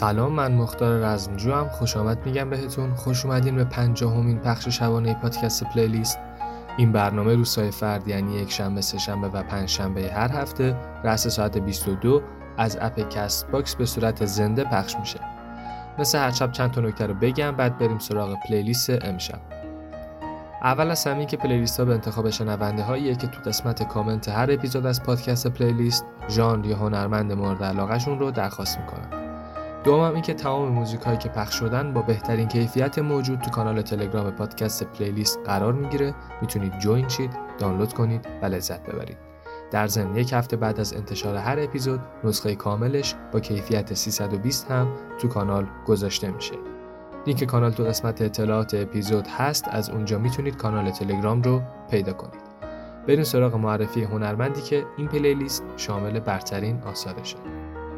سلام من مختار رزمجو هم خوش آمد میگم بهتون. خوش اومدین به پنجاهمین پخش شبانه پادکست پلیلیست. این برنامه روزهای فرد یعنی یک شنبه سه شنبه و پنج شنبه هر هفته رأس ساعت 22 از اپ کست باکس به صورت زنده پخش میشه. مثل هر شب چند تا نکته رو بگم بعد بریم سراغ پلیلیست امشب. اول از همین که پلیلیست ها به انتخاب شنونده هاییه که تو قسمت کامنت هر اپیزود از پادکست پلیلیست ژانر یا هنرمند مورد علاقهشون رو درخواست می‌کنن دومم این که تمام موزیک هایی که پخش شدن با بهترین کیفیت موجود تو کانال تلگرام پادکست پلیلیست قرار می‌گیره. می‌تونید جوین شید دانلود کنید و لذت ببرید. در ضمن یک هفته بعد از انتشار هر اپیزود نسخه کاملش با کیفیت 320 هم تو کانال گذاشته میشه. لینک کانال تو قسمت اطلاعات اپیزود هست از اونجا می‌تونید کانال تلگرام رو پیدا کنید. بریم سراغ معرفی هنرمندی که این پلیلیست شامل برترین آثارشه.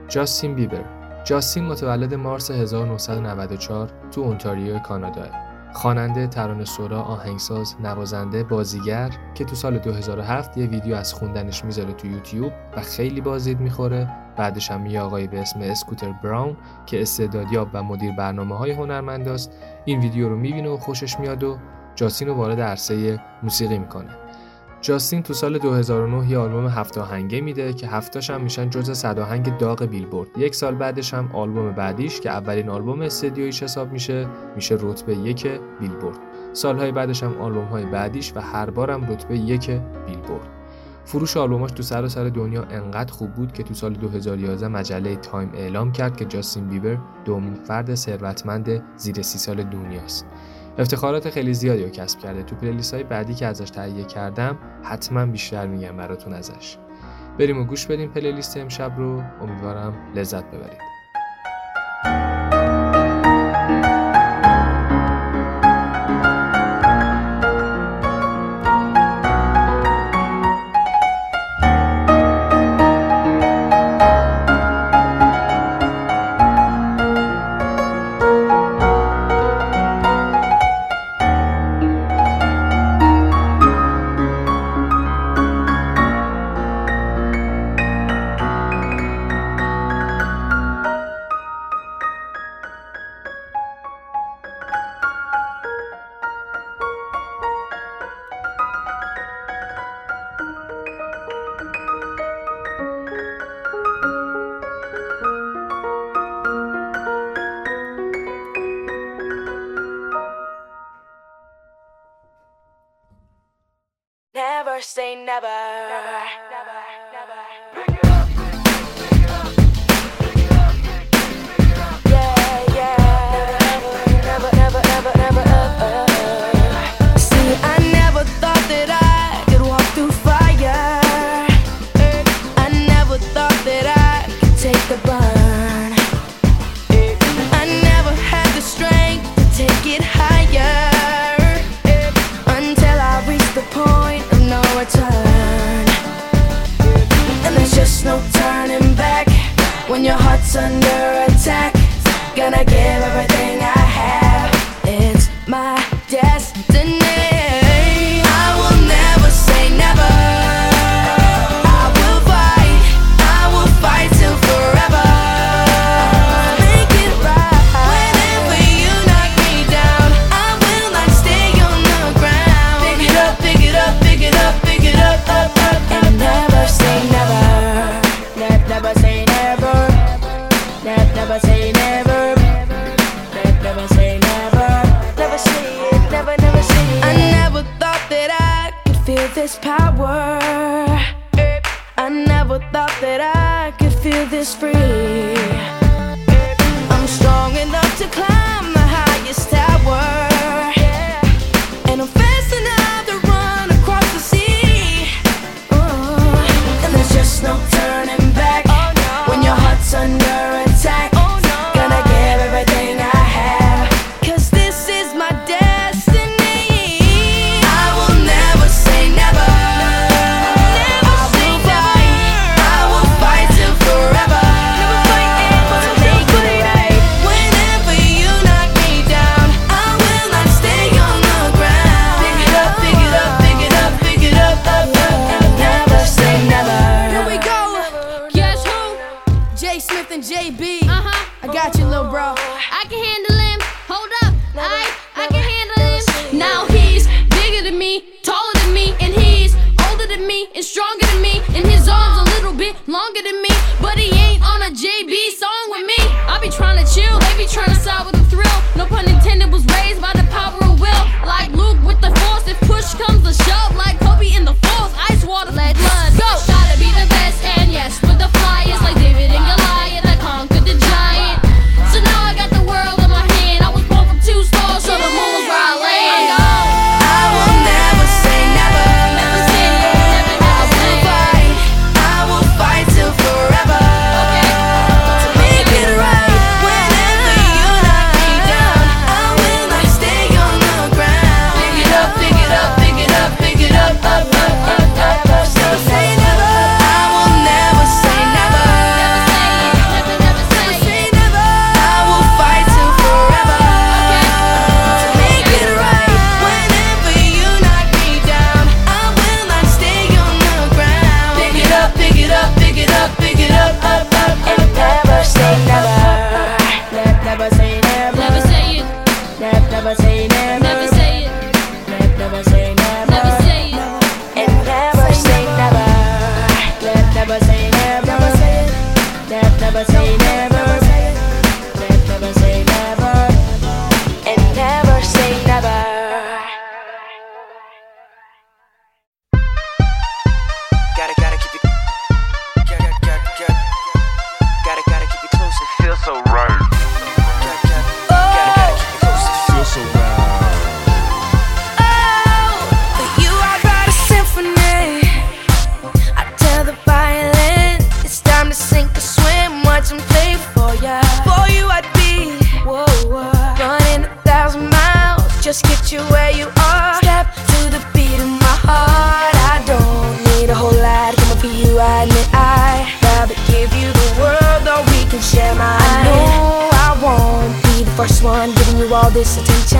جاستین بیبر. جاستین متولد مارس 1994 تو اونتاریو کانادا. خواننده، ترانه سورا، آهنگساز، نوازنده، بازیگر که تو سال 2007 یه ویدیو از خوندنش می‌ذاره تو یوتیوب و خیلی بازدید می‌خوره. بعدش هم یه آقای به اسم اسکوتر براون که استعدادیاب و مدیر برنامه های هنرمند این ویدیو رو می‌بینه و خوشش میاد و جاستین رو وارد عرصه موسیقی می‌کنه. جاستین تو سال 2009 یه آلبوم هفت آهنگه میده که هفتاش هم میشن جزء صد آهنگ داغ بیلبورد. یک سال بعدش هم آلبوم بعدیش که اولین آلبوم استدیویش حساب میشه میشه رتبه یک بیلبورد. سالهای بعدش هم آلبوم های بعدیش و هر بارم رتبه یک بیلبورد. فروش آلبوماش تو سراسر دنیا انقدر خوب بود که تو سال 2011 مجله تایم اعلام کرد که جاستین بیبر دومین فرد ثروتمند زیر سی سال دنیاست. افتخارات خیلی زیادی رو کسب کرده. تو پلیلیست های بعدی که ازش تهیه کردم حتما بیشتر میگم براتون ازش. بریم و گوش بدیم پلیلیست امشب رو. امیدوارم لذت ببرید. Giving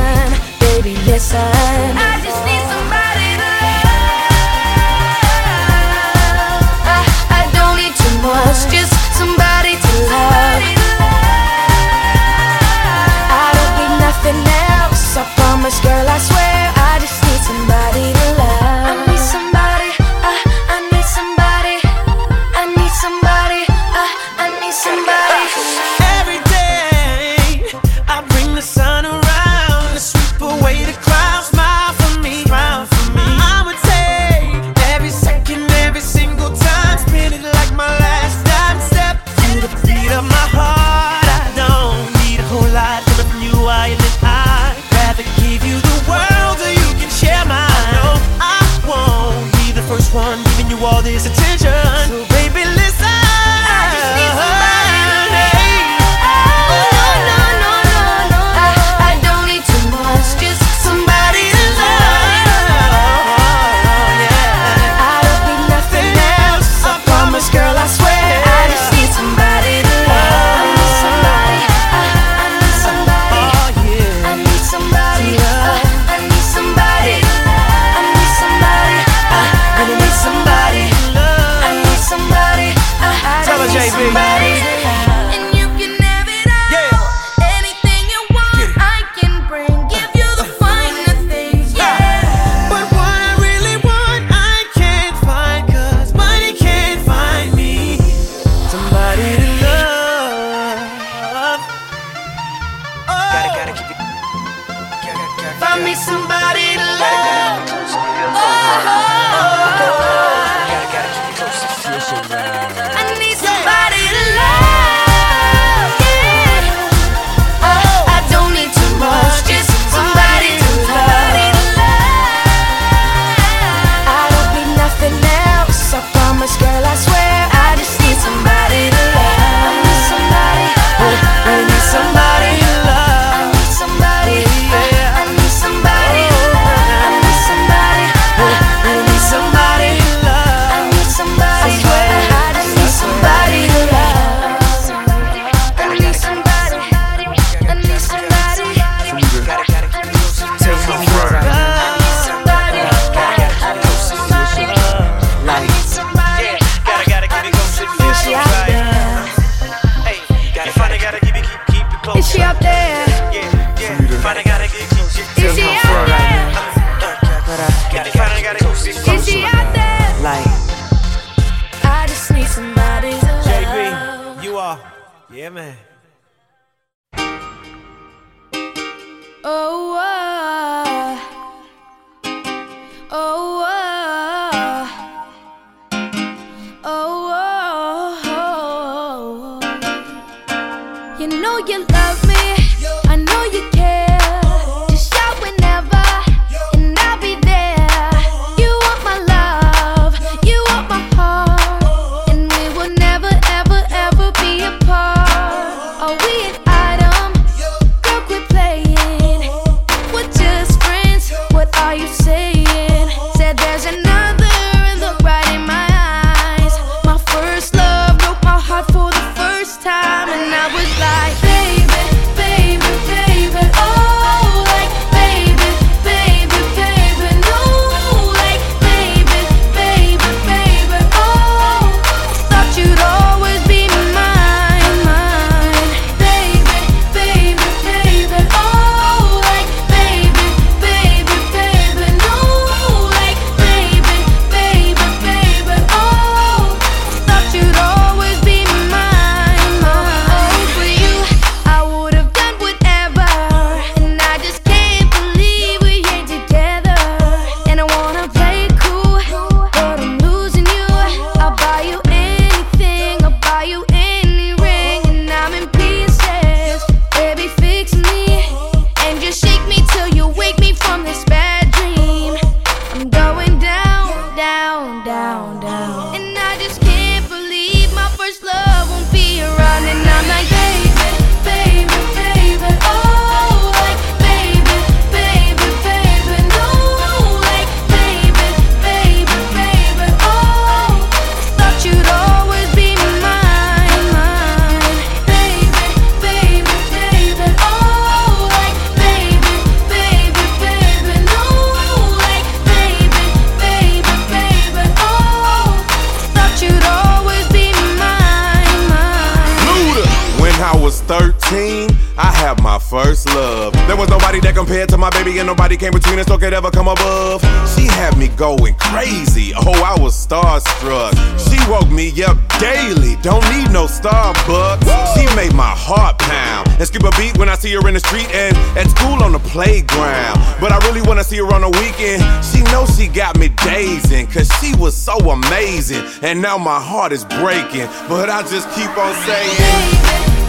13, I had my first love. There was nobody that compared to my baby, and nobody came between us or could ever come above. She had me going crazy. Oh, I was starstruck. She woke me up daily. Don't need no Starbucks. She made my heart pound and skip a beat when I see her in the street and at school on the playground. But I really wanna see her on the weekend. She knows she got me dazing, cause she was so amazing. And now my heart is breaking. But I just keep on saying.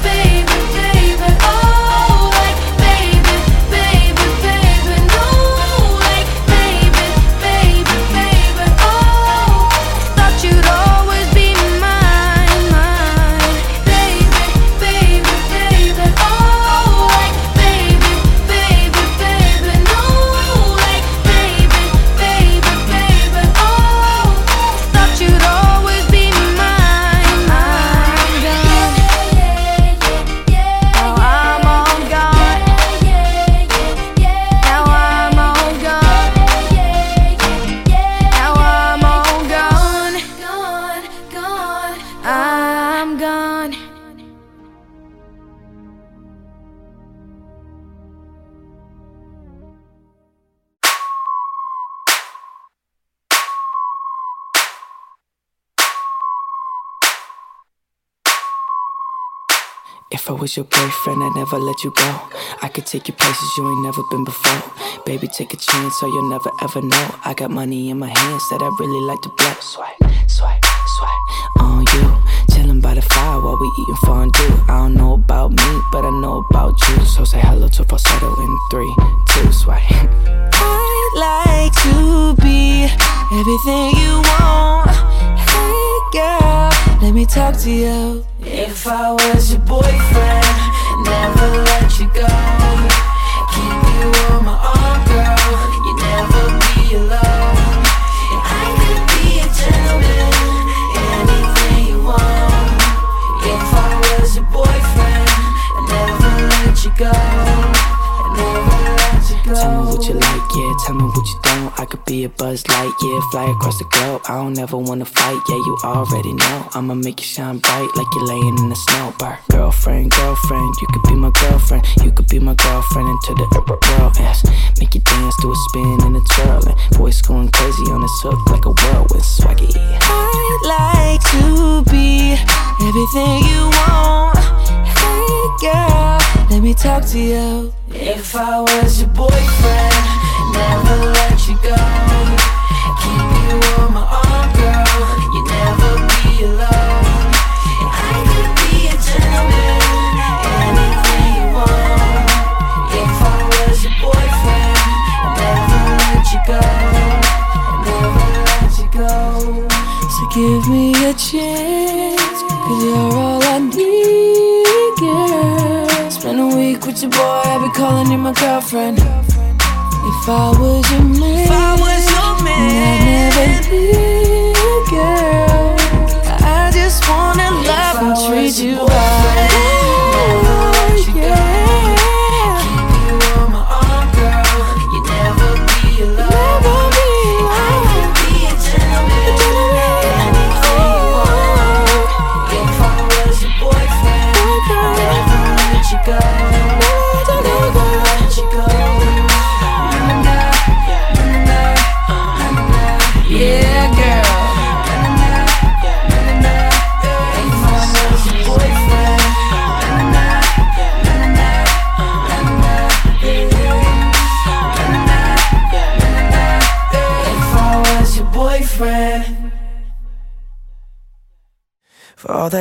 Was your boyfriend, I'd never let you go. I could take you places you ain't never been before. Baby, take a chance, so you'll never ever know. I got money in my hands that I really like to blow. Swipe, swipe, swipe on you. Chilling by the fire while we eating fondue. I don't know about me, but I know about you. So say hello to falsetto in three, two, swipe. I'd like to be everything you want. Hey girl, let me talk to you. If I was your boyfriend, never let you go. Keep you on my arm, girl. You never be alone. I could be a gentleman, anything you want. If I was your boyfriend, never let you go. Never let you go. Tell me what you like, yeah. Tell me what you don't. I could be a buzz light, yeah. Fly across the globe. I don't ever wanna fight, yeah. You already know. I'ma make you shine bright like you're laying in the snow. Bar. Girlfriend, girlfriend, you could be my girlfriend. You could be my girlfriend into the world. Yes. Make you dance to a spin and a twirl. And voice going crazy on this hook like a whirlwind swaggy. I'd like to be everything you want. Hey, girl, let me talk to you. If I was your boyfriend, never let you go. Keep you on my boy, I'll be calling you my girlfriend. If I was your man, If I was your I'd man, never leave, girl. I just wanna love and treat you right.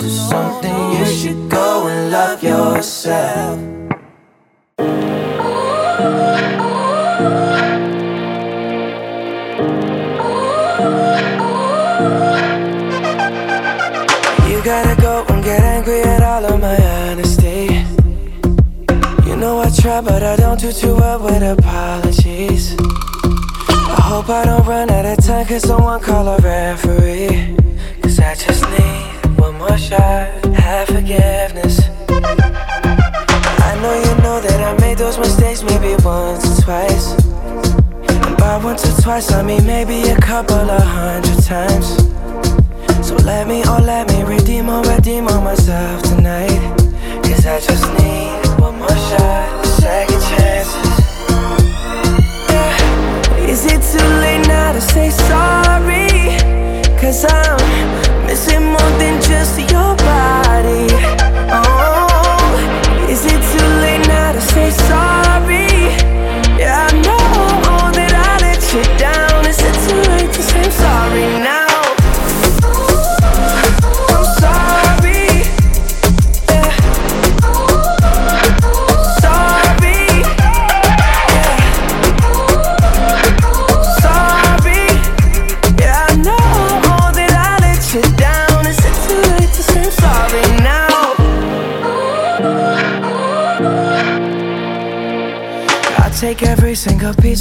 to something, you should go and love yourself. You gotta go and get angry at all of my honesty. You know I try, but I don't do too well with apologies. I hope I don't run out of time, cause someone call a referee. Cause I just need one more shot, have forgiveness. I know you know that I made those mistakes maybe once or twice. And by once or twice, I mean maybe a couple of hundred times. So let me, oh let me redeem or redeem on myself tonight Cause I just need one more shot, second chances. Is it too late now to say sorry? Cause I'm missing more than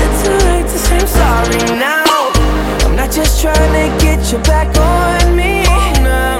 just trying to say I'm sorry now? I'm not just tryna get you back on me. Cause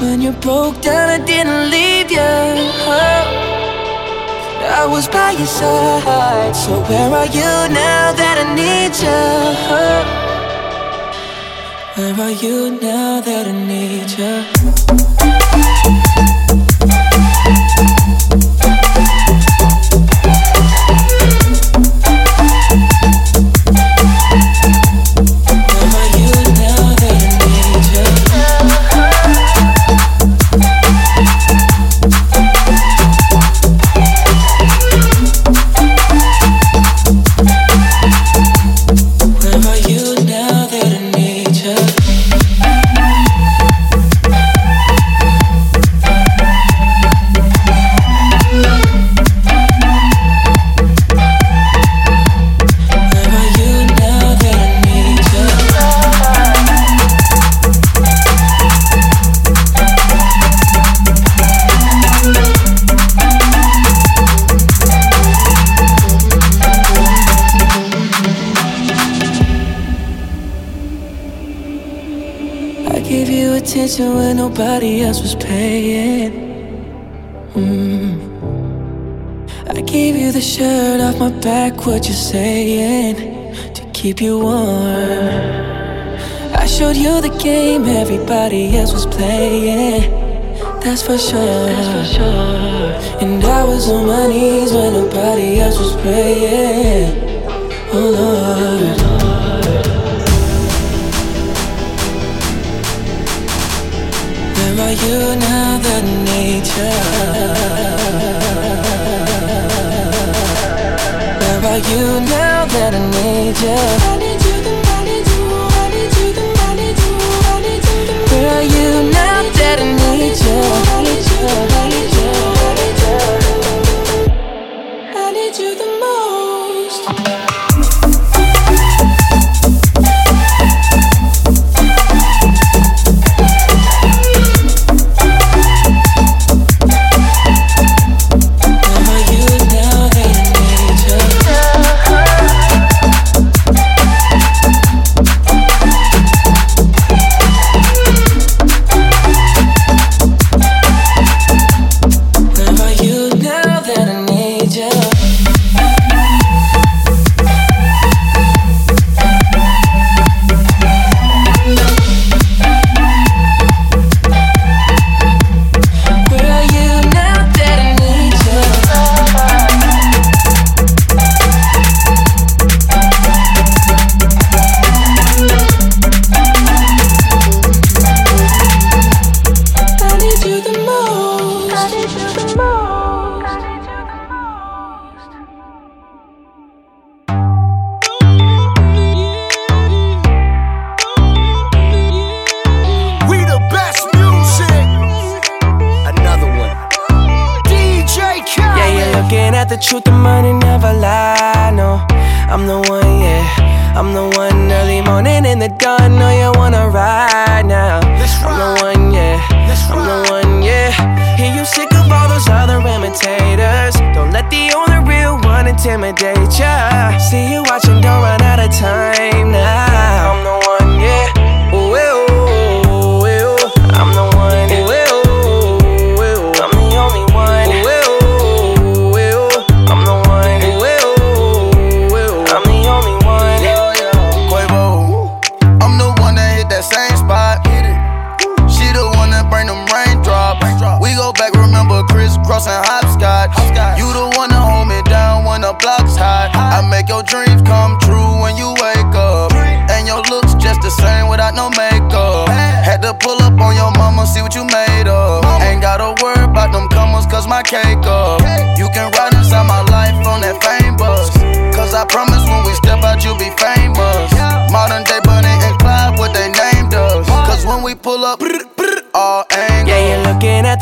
When you broke down, I didn't leave you. I was by your side. So where are you now that I need you? Where are you now that I need you? Back, what you're saying? To keep you warm. I showed you the game everybody else was playing. That's for sure. That's for sure. And I was on my knees when nobody else was praying. Oh Lord. Where are you now that nature? You now that I need you? I need you, I need you, I need you, I need you, I need you. Where you now that I need you? I need you, I need you,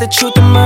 the truth, money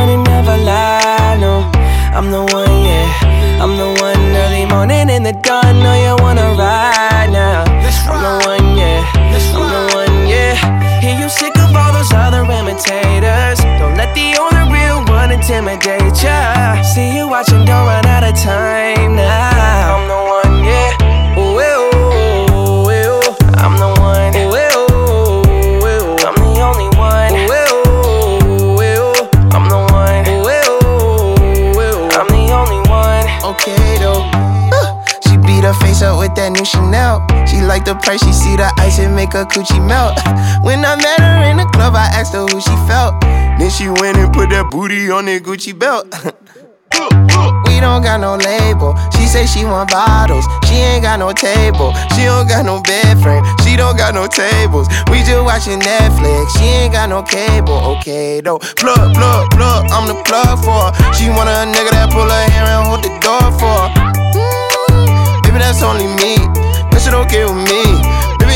make her coochie melt. When I met her in the club, I asked her who she felt. Then she went and put that booty on that Gucci belt. We don't got no label. She say she want bottles. She ain't got no table. She don't got no bed frame. She don't got no tables. We just watching Netflix. She ain't got no cable. Okay though. Plug, plug, plug. I'm the plug for her. She want a nigga that pull her hair and hold the door for her. Mm, baby, that's only me. That shit okay with me.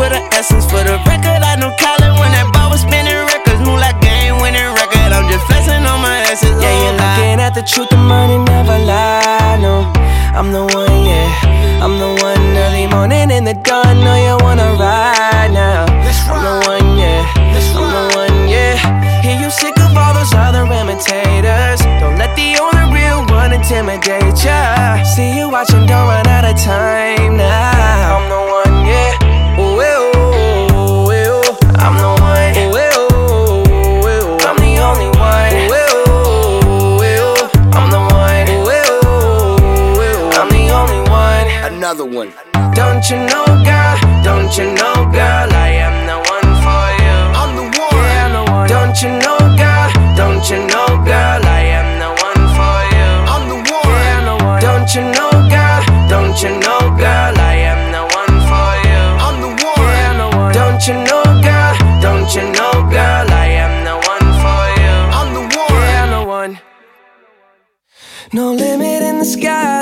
for the essence. For the record, I know Colin when that ball was spinning records. Move like game winning record. I'm just flexing on my essence. Yeah, you're looking at the truth, the money never lie. No, I'm the one, yeah. I'm the one early morning in the dawn. Know you wanna ride now. I'm the one, yeah. I'm the one, yeah. Hear you sick of all those other imitators. Don't let the only real one intimidate ya. See you watching, don't run out of time now. I'm the one, one. Don't you know, girl? Don't you know, girl? I am the one for you. I'm the one. Yeah, I'm the one. Don't you know, girl? Don't you know, girl? I am the one for you. I'm the one. Yeah, I'm the one. Don't you know, girl? Don't you know, girl? I am the one for you. I'm the one. Yeah, I'm the one. Don't you know, girl? Don't you know, girl? I am the one for you. I'm the one. Yeah, I'm the one. No limit in the sky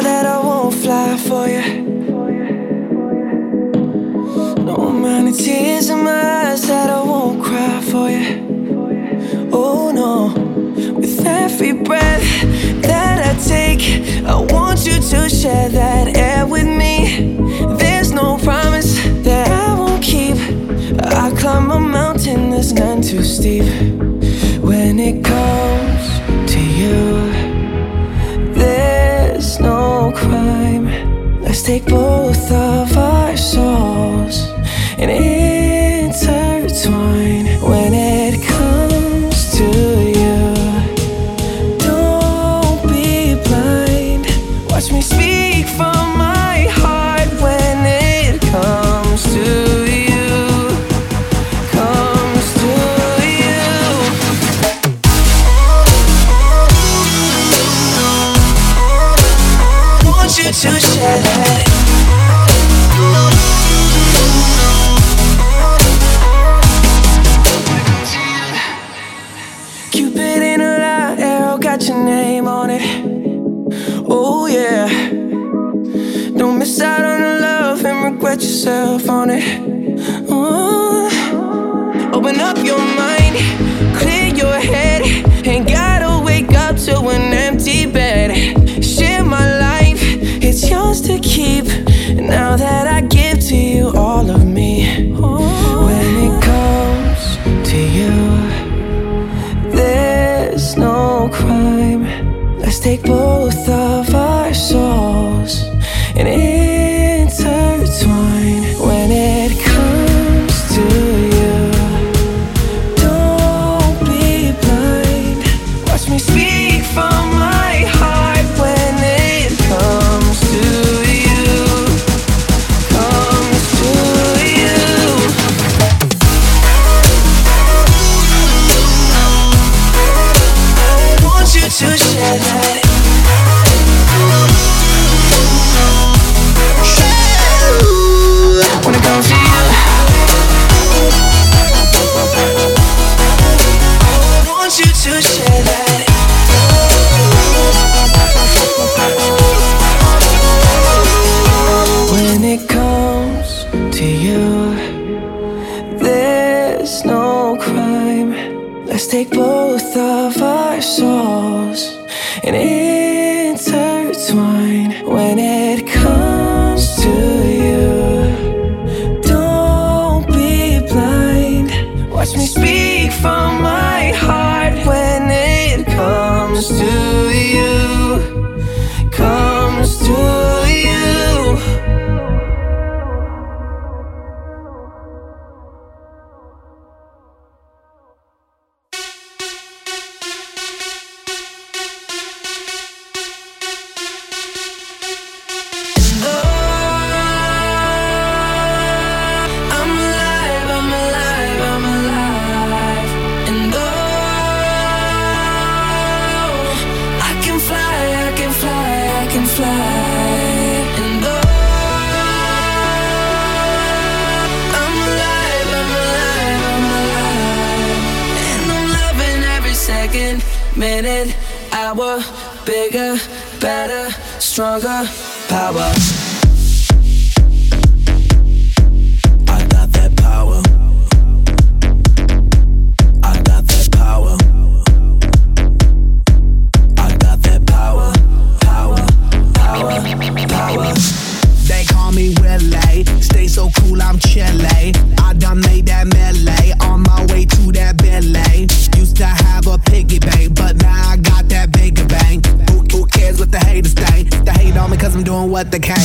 none stronger power. what the cat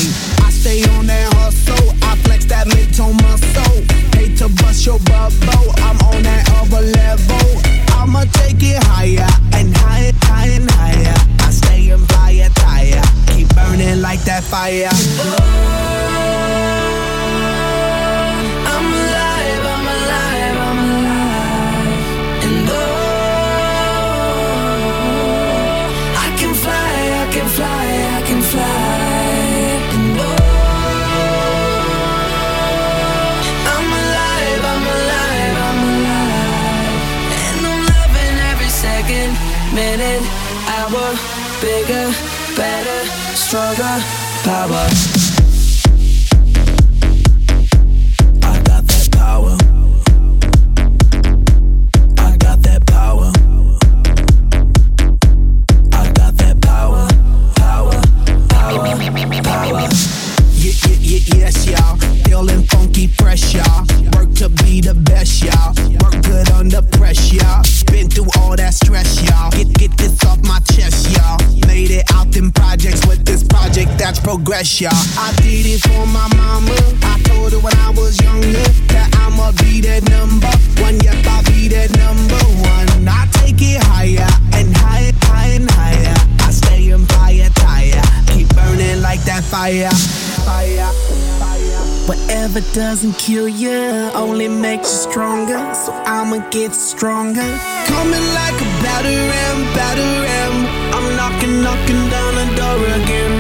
doesn't kill you, only makes you stronger. So I'ma get stronger. Coming like a battering, battering. I'm knocking, knocking down the door again.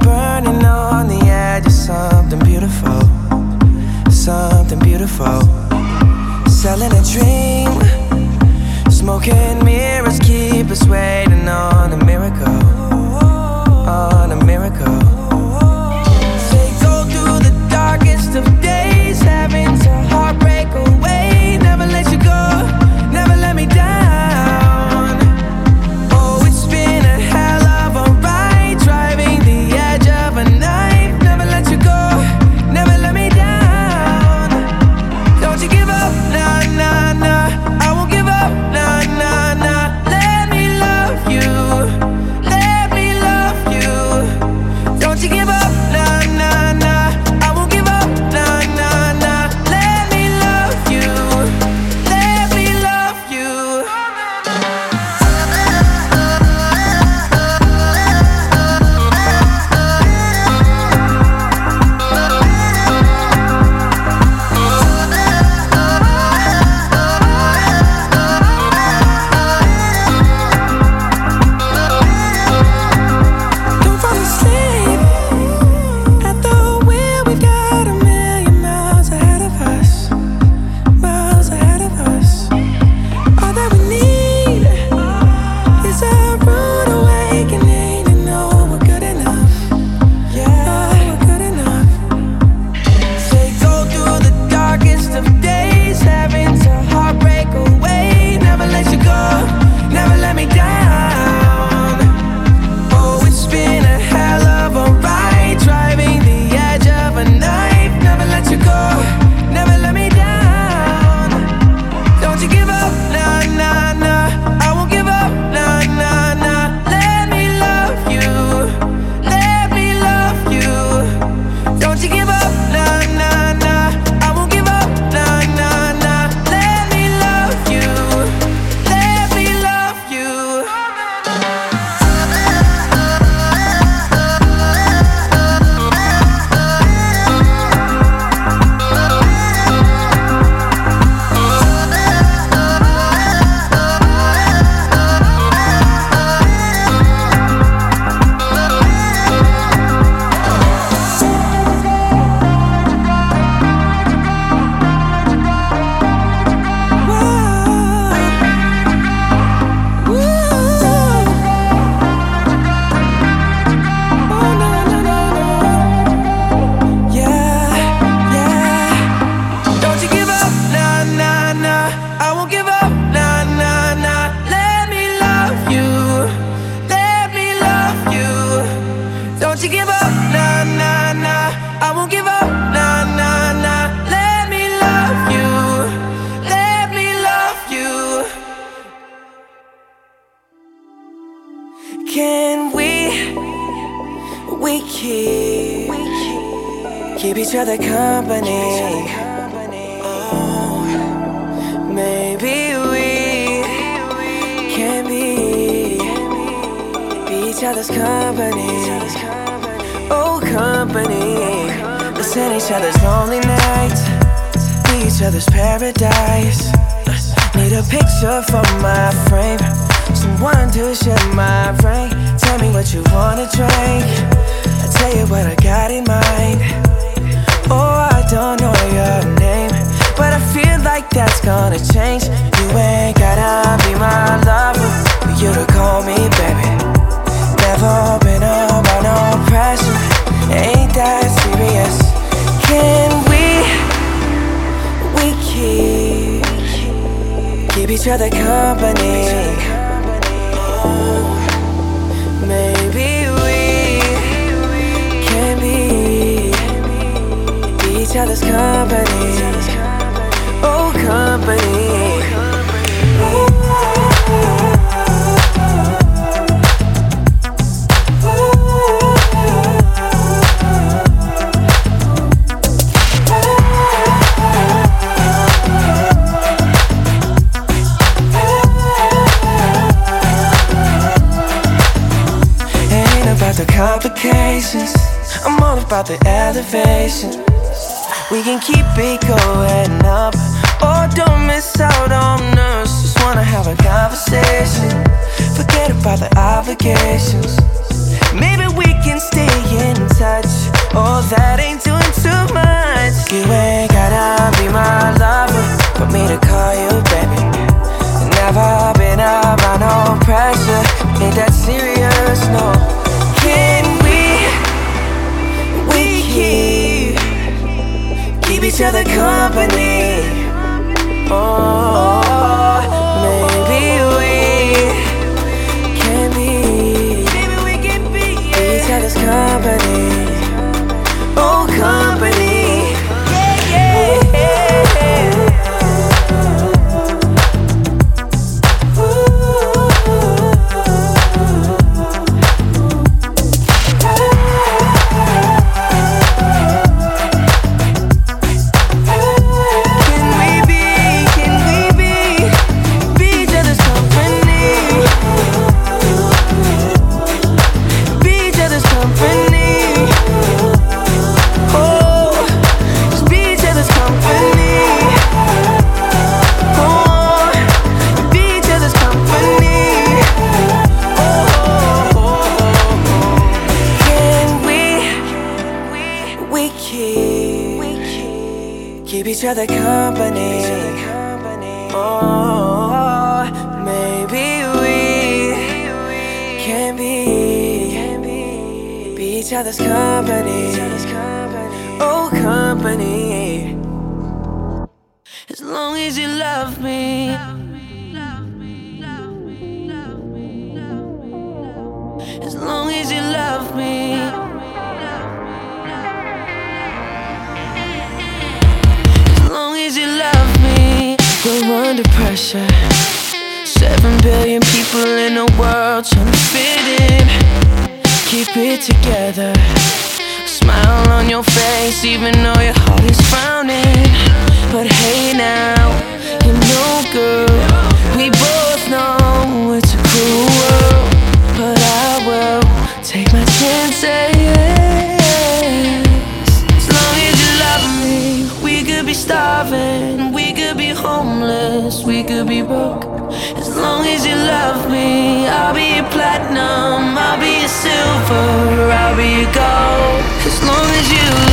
Burning on the edge of something beautiful. Something beautiful. Selling a dream. Smoking mirrors keep us waiting. a picture from my frame. Someone to share my brain. Tell me what you wanna drink. I tell you what I got in mind. Oh, I don't know your name, but I feel like that's gonna change. You ain't gotta be my lover for you to call me baby. Never been about no pressure. Ain't that serious? Can keep each other company. Oh, maybe we can be each other's company. Oh, company. patience. I'm all about the elevation. We can keep it going up. Oh, don't miss out on us. Just wanna have a conversation. Forget about the obligations. Maybe we can stay in touch. Oh, that ain't doing too much. You ain't gotta be my lover for me to call you baby. Never been up under no pressure. Ain't that serious? No. Keep each other company. Oh, maybe we be broke. As long as you love me, I'll be your platinum, I'll be your silver, I'll be your gold. As long as you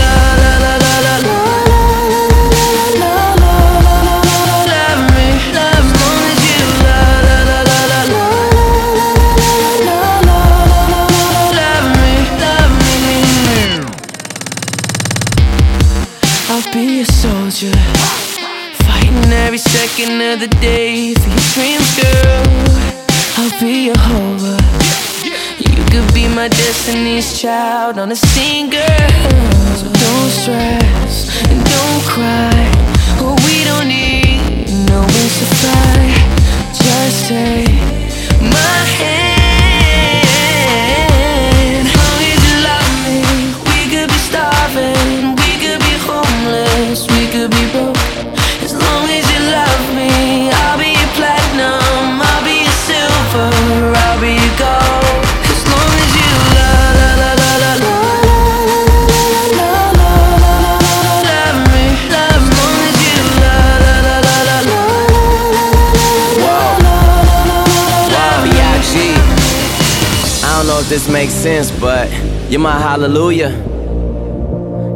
second day for your dreams, girl. I'll be a hover. You could be my destiny's child on a girl. So don't stress and don't cry. Oh, we don't need no to fly. Just take this makes sense, but you're my hallelujah.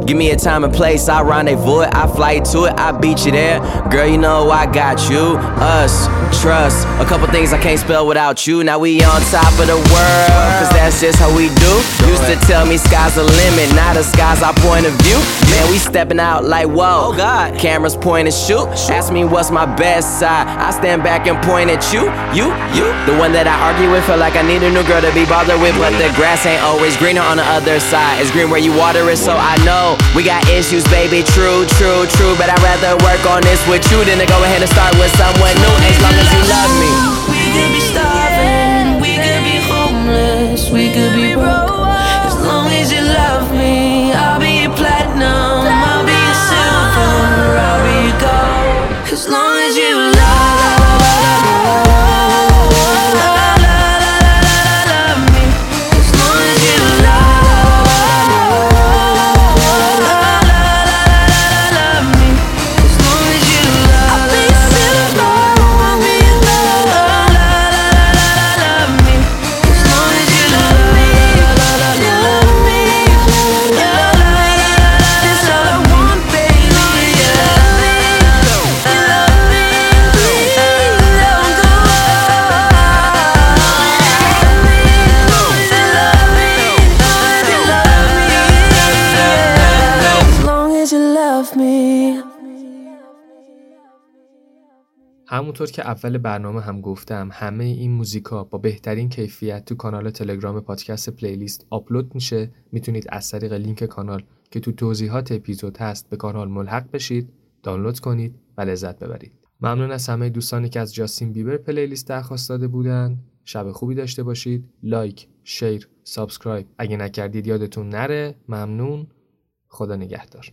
Give me a time and place, I rendezvous it, I fly to it, I beat you there. Girl, you know I got you, us, trust. A couple things I can't spell without you. Now we on top of the world, cause that's just how we do. Used to tell me sky's the limit, now the sky's our point of view. Man, we stepping out like whoa. Oh God. Cameras point and shoot. Ask me what's my best side. I stand back and point at you, you, you. The one that I argue with, feel like I need a new girl to be bothered with. But the grass ain't always greener on the other side. It's green where you water it, so I know we got issues, baby. True, true, true. But I'd rather work on this with you than to go ahead and start with someone new. As long as you love me. We could be starving, we could be homeless, we could be broke. همونطور که اول برنامه هم گفتم همه این موزیکا با بهترین کیفیت تو کانال تلگرام پادکست پلیلیست آپلود میشه. می‌تونید از طریق لینک کانال که تو توضیحات اپیزود هست به کانال ملحق بشید دانلود کنید و لذت ببرید. ممنون از همه دوستانی که از جاستین بیبر پلیلیست درخواست داده بودن. شب خوبی داشته باشید. لایک شیر سابسکرایب اگه نکردید یادتون نره. ممنون. خدا نگهدار.